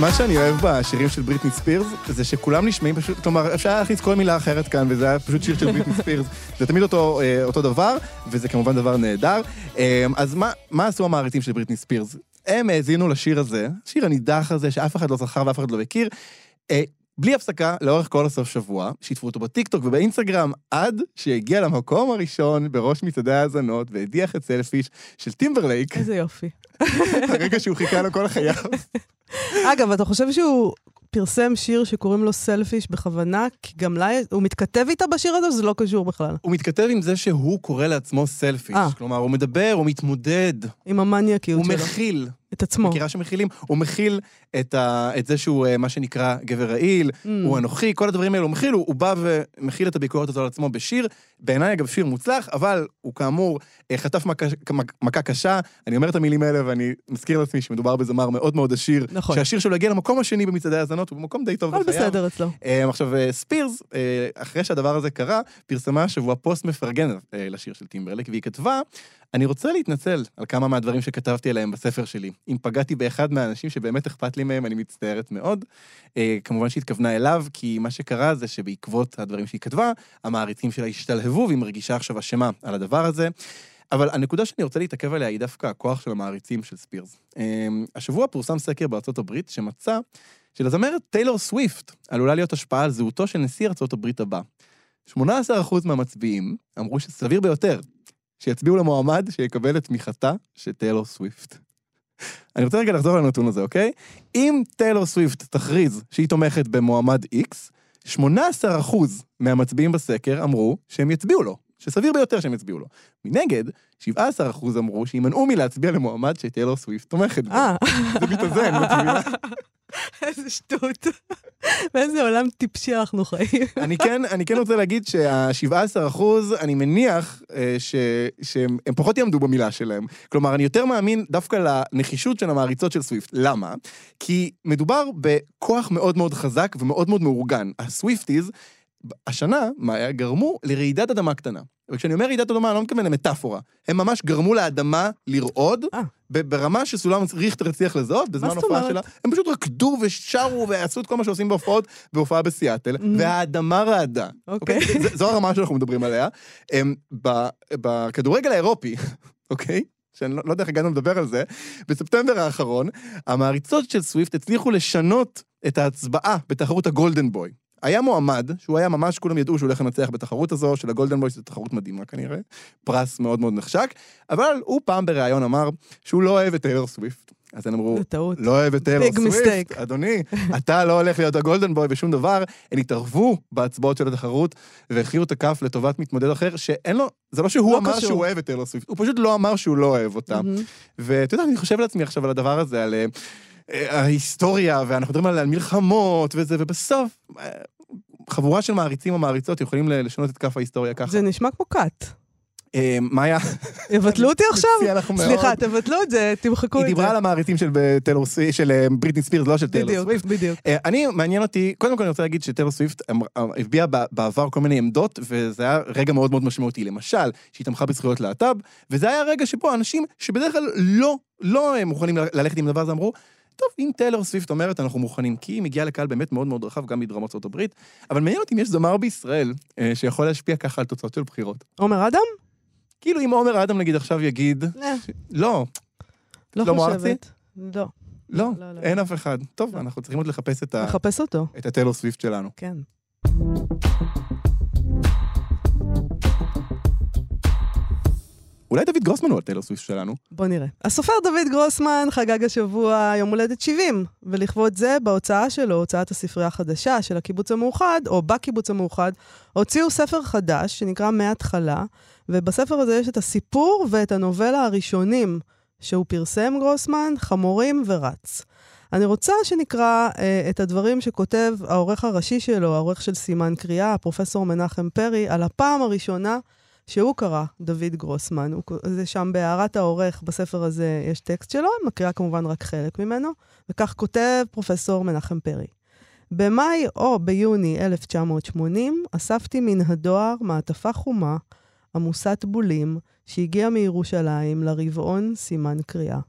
מה שאני אוהב בשירים של בריטני ספירס, זה שכולם נשמעים פשוט, כלומר, אפשר להכניס כל מילה אחרת כאן, וזה היה פשוט שיר של בריטני ספירס. זה תמיד אותו, אה, אותו דבר, וזה כמובן דבר נהדר. אה, אז מה, מה עשו המעריצים של בריטני ספירס? הם האזינו לשיר הזה, שיר הנידח הזה, שאף אחד לא זכר ואף אחד לא מכיר. בלי הפסקה, לאורך כל הסוף שבוע, שיתפו אותו בטיקטוק ובאינסטגרם, עד שהגיע למקום הראשון בראש מצעדי ההאזנות והדיח את Selfish של טימברלייק. איזה יופי. הרגע שהוא חיכה לו כל חייו. אגב, אתה חושב שהוא פרסם שיר שקוראים לו Selfish בכוונה, כי גם לה, הוא מתכתב איתה בשיר הזה, זה לא קשור בכלל. הוא מתכתב עם זה שהוא קורא לעצמו Selfish. אה. אה. כלומר, הוא מדבר, הוא מתמודד. עם המניאקיות שלו. הוא מכיל. את עצמו. מכירה שמכילים? הוא מכיל את, ה, את זה שהוא אה, מה שנקרא גבר רעיל, mm. הוא אנוכי, כל הדברים האלו הוא מכיל, הוא, הוא בא ומכיל את הביקורת הזו על עצמו בשיר. בעיניי, אגב, שיר מוצלח, אבל הוא כאמור אה, חטף מכה, מכה קשה. אני אומר את המילים האלה ואני מזכיר לעצמי שמדובר בזמר מאוד מאוד עשיר. נכון. שהשיר שלו הגיע למקום השני במצעדי ההאזנות, הוא במקום די טוב בחייו. בסדר אצלו. אה, עכשיו, ספירס, אחרי שהדבר הזה קרה, פרסמה השבוע פוסט מפרגן לשיר של טימברלק, והיא כתבה, אני רוצה להתנצל על כמה מהדברים שכתבתי עליהם בספר שלי. אם פגעתי באחד מהאנשים שבאמת אכפת לי מהם, אני מצטערת מאוד. אה, כמובן שהתכוונה אליו, כי מה שקרה זה שבעקבות הדברים שהיא כתבה, המעריצים שלה השתלהבו, והיא מרגישה עכשיו אשמה על הדבר הזה. אבל הנקודה שאני רוצה להתעכב עליה היא דווקא הכוח של המעריצים של ספירס. אה, השבוע פורסם סקר בארצות הברית שמצא שלזמרת טיילור סוויפט עלולה להיות השפעה על זהותו של נשיא ארצות הברית הבא. 18% מהמצביעים אמרו שסביר ביותר שיצביעו למועמד שיקבל את תמיכתה של טיילור סוויפט. אני רוצה רגע לחזור לנתון הזה, אוקיי? אם טיילור סוויפט תכריז שהיא תומכת במועמד X, 18% מהמצביעים בסקר אמרו שהם יצביעו לו, שסביר ביותר שהם יצביעו לו. מנגד, 17% אמרו שימנעו מלהצביע למועמד שטיילור סוויפט תומכת בו. אה. זה מתאזן, מבינה? איזה שטות. באיזה עולם טיפשי אנחנו חיים. אני כן, אני כן רוצה להגיד שה-17 אחוז, אני מניח אה, ש, שהם פחות יעמדו במילה שלהם. כלומר, אני יותר מאמין דווקא לנחישות של המעריצות של סוויפט. למה? כי מדובר בכוח מאוד מאוד חזק ומאוד מאוד מאורגן. הסוויפטיז, השנה, מאיה, גרמו לרעידת אדמה קטנה. וכשאני אומר רעידת אדמה, אני לא מתכוון למטאפורה. הם ממש גרמו לאדמה לרעוד, 아. אה. ברמה שסולם ריכטר הצליח לזהות, בזמן הופעה שלה. הם פשוט רקדו ושרו ועשו את כל מה שעושים בהופעות, בהופעה בסיאטל, mm. והאדמה רעדה. אוקיי. אוקיי? זו הרמה שאנחנו מדברים עליה. בכדורגל האירופי, אוקיי? שאני לא, לא יודע איך הגענו לדבר על זה, בספטמבר האחרון, המעריצות של סוויפט הצליחו לשנות את ההצבעה בתחרות ה Golden Boy. היה מועמד, שהוא היה ממש, כולם ידעו שהוא הולך לנצח בתחרות הזו, של ה Golden Boy, שזו תחרות מדהימה כנראה, פרס מאוד מאוד נחשק, אבל הוא פעם בריאיון אמר שהוא לא אוהב את טיילור סוויפט. אז הם אמרו. לא אוהב את טיילור Big סוויפט. אדוני, אתה לא הולך להיות ה Golden Boy ושום דבר. הם התערבו בהצבעות של התחרות והכריעו את הכף לטובת מתמודד אחר, שאין לו, זה לא שהוא לא אמר קשור. שהוא אוהב את טיילור סוויפט, הוא פשוט לא אמר שהוא לא אוהב אותה. ואתה יודע, אני חושב לעצמי עכשיו על הדבר הזה, על אה, ההיסטוריה, ואנחנו מדברים על, על מלחמות וזה, ובסוף, אה, חבורה של מעריצים או מעריצות יכולים לשנות את כף ההיסטוריה ככה. זה נשמע כמו כת. אה, מאיה, יבטלו אותי עכשיו? סליחה, תבטלו את זה, תמחקו את היא זה. דיברה על המעריצים של אה, בריטני ספירס, לא של טיילור בדיוק, סוויפט. בדיוק. אה, אני, מעניין אותי, קודם כל אני רוצה להגיד שטיילור סוויפט אמר- הביעה בעבר כל מיני עמדות, וזה היה רגע מאוד מאוד משמעותי. למשל, שהיא תמכה בזכויות להט"ב, וזה היה רגע שבו אנשים שבדרך כלל לא, לא מוכנים ללכת עם הדבר הזה, אמרו, טוב, אם טיילור סוויפט אומרת, אנחנו מוכנים, כי היא מגיעה לקהל באמת מאוד מאוד רחב, גם מדרום ארצות הברית, אבל מעניין אותי אם יש זמר בישראל אה, שיכול להשפיע ככה על תוצאות של בחירות. עומר אדם? כאילו, אם עומר אדם נגיד עכשיו יגיד, אה, לא, לא ארצי? חושבת. לא. לא, לא, לא. אין אף אחד. טוב, לא. אנחנו צריכים עוד לחפש את ה- לחפש אותו. את הטיילור סוויפט שלנו. כן. אולי דוד גרוסמן הוא הטיילור סוויפט שלנו. בוא נראה. הסופר דוד גרוסמן חגג השבוע יום הולדת 70, ולכבוד זה, בהוצאה שלו, הוצאת הספרייה החדשה של הקיבוץ המאוחד, או בקיבוץ המאוחד, הוציאו ספר חדש שנקרא מההתחלה, ובספר הזה יש את הסיפור ואת הנובלה הראשונים שהוא פרסם, גרוסמן, חמורים ורץ. אני רוצה שנקרא אה, את הדברים שכותב העורך הראשי שלו, העורך של סימן קריאה, הפרופסור מנחם פרי, על הפעם הראשונה שהוא קרא, דוד גרוסמן. הוא, זה שם בהערת העורך, בספר הזה יש טקסט שלו, אני מקריאה כמובן רק חלק ממנו, וכך כותב פרופסור מנחם פרי. במאי או ביוני 1980 אספתי מן הדואר מעטפה חומה עמוסת בולים שהגיעה מירושלים לרבעון סימן קריאה.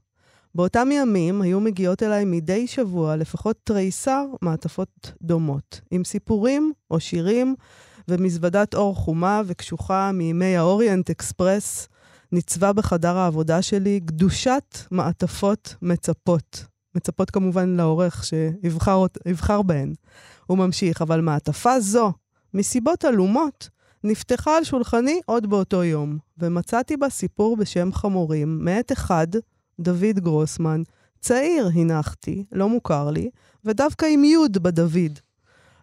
באותם ימים היו מגיעות אליי מדי שבוע לפחות תריסר מעטפות דומות, עם סיפורים או שירים ומזוודת אור חומה וקשוחה מימי האוריינט אקספרס, ניצבה בחדר העבודה שלי גדושת מעטפות מצפות. מצפות כמובן לעורך שיבחר בהן. הוא ממשיך, אבל מעטפה זו, מסיבות עלומות, נפתחה על שולחני עוד באותו יום, ומצאתי בה סיפור בשם חמורים, מאת אחד, דוד גרוסמן, צעיר הנחתי, לא מוכר לי, ודווקא עם יוד בדוד.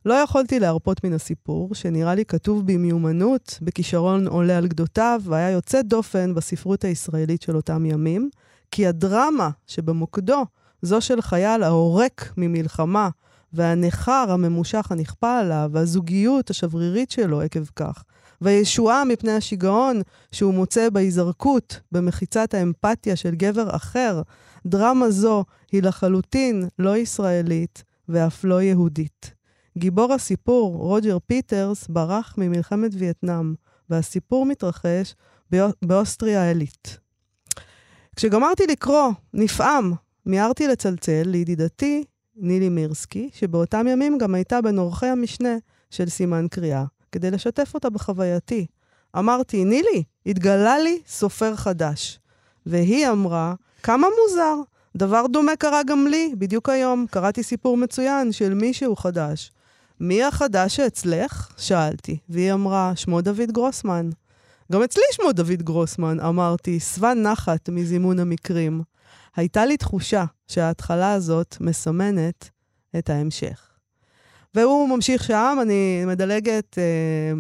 לא יכולתי להרפות מן הסיפור, שנראה לי כתוב במיומנות, בכישרון עולה על גדותיו, והיה יוצא דופן בספרות הישראלית של אותם ימים, כי הדרמה שבמוקדו, זו של חייל העורק ממלחמה, והניכר הממושך הנכפה עליו, והזוגיות השברירית שלו עקב כך, והישועה מפני השיגעון שהוא מוצא בהיזרקות, במחיצת האמפתיה של גבר אחר, דרמה זו היא לחלוטין לא ישראלית ואף לא יהודית. גיבור הסיפור, רוג'ר פיטרס, ברח ממלחמת וייטנאם, והסיפור מתרחש באו- באוסטריה העילית. כשגמרתי לקרוא, נפעם, מיהרתי לצלצל לידידתי נילי מירסקי, שבאותם ימים גם הייתה בין עורכי המשנה של סימן קריאה, כדי לשתף אותה בחווייתי. אמרתי, נילי, התגלה לי סופר חדש. והיא אמרה, כמה מוזר, דבר דומה קרה גם לי, בדיוק היום. קראתי סיפור מצוין של מישהו חדש. מי החדש שאצלך? שאלתי, והיא אמרה, שמו דוד גרוסמן. גם אצלי שמו דוד גרוסמן, אמרתי, שבע נחת מזימון המקרים. הייתה לי תחושה שההתחלה הזאת מסמנת את ההמשך. והוא ממשיך שם, אני מדלגת אה,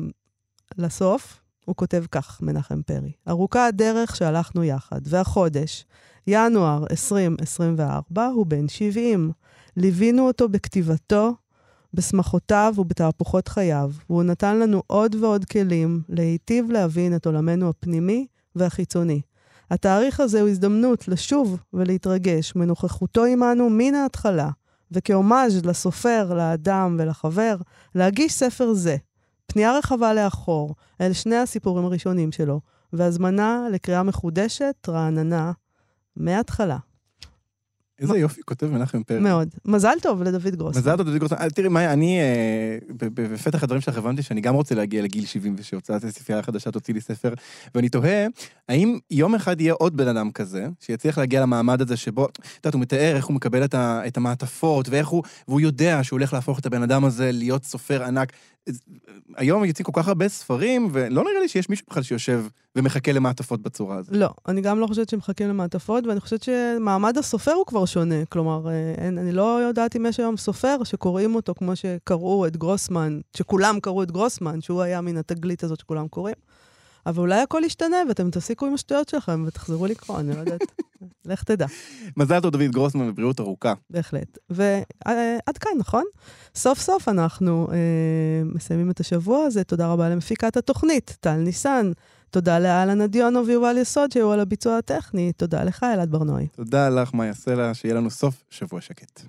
לסוף. הוא כותב כך, מנחם פרי: ארוכה הדרך שהלכנו יחד, והחודש, ינואר 2024, הוא בן 70. ליווינו אותו בכתיבתו, בשמחותיו ובתהפוכות חייו, והוא נתן לנו עוד ועוד כלים להיטיב להבין את עולמנו הפנימי והחיצוני. התאריך הזה הוא הזדמנות לשוב ולהתרגש מנוכחותו עמנו מן ההתחלה, וכהומאז' לסופר, לאדם ולחבר, להגיש ספר זה, פנייה רחבה לאחור, אל שני הסיפורים הראשונים שלו, והזמנה לקריאה מחודשת, רעננה, מההתחלה. איזה יופי כותב מנחם פרי. מאוד. מזל טוב לדוד גרוסמן. מזל טוב, דוד גרוסמן. אה, תראי, מאיה, אני, אה, בפתח הדברים שלך הבנתי שאני גם רוצה להגיע לגיל 70 ושהוצאת הספרייה החדשה תוציא לי ספר, ואני תוהה, האם יום אחד יהיה עוד בן אדם כזה, שיצליח להגיע למעמד הזה שבו, את יודעת, הוא מתאר איך הוא מקבל את המעטפות, ואיך הוא, והוא יודע שהוא הולך להפוך את הבן אדם הזה להיות סופר ענק. היום יוצאים כל כך הרבה ספרים, ולא נראה לי שיש מישהו בכלל שיושב ומחכה למעטפות בצורה הזאת. לא, אני גם לא חושבת שמחכים למעטפות, ואני חושבת שמעמד הסופר הוא כבר שונה. כלומר, אה, אין, אני לא יודעת אם יש היום סופר שקוראים אותו כמו שקראו את גרוסמן, שכולם קראו את גרוסמן, שהוא היה מן התגלית הזאת שכולם קוראים. אבל אולי הכל ישתנה ואתם תפסיקו עם השטויות שלכם ותחזרו לקרוא, אני לא יודעת. לך תדע. מזל טוב, דוד גרוסמן, ובריאות ארוכה. בהחלט. ועד כאן, נכון? סוף סוף אנחנו אה, מסיימים את השבוע הזה. תודה רבה למפיקת התוכנית, טל ניסן. תודה לאלנה דיונו ויובל יסוד שהיו על הביצוע הטכני. תודה לך, אלעד ברנועי. תודה לך, מאיה סלע, שיהיה לנו סוף שבוע שקט.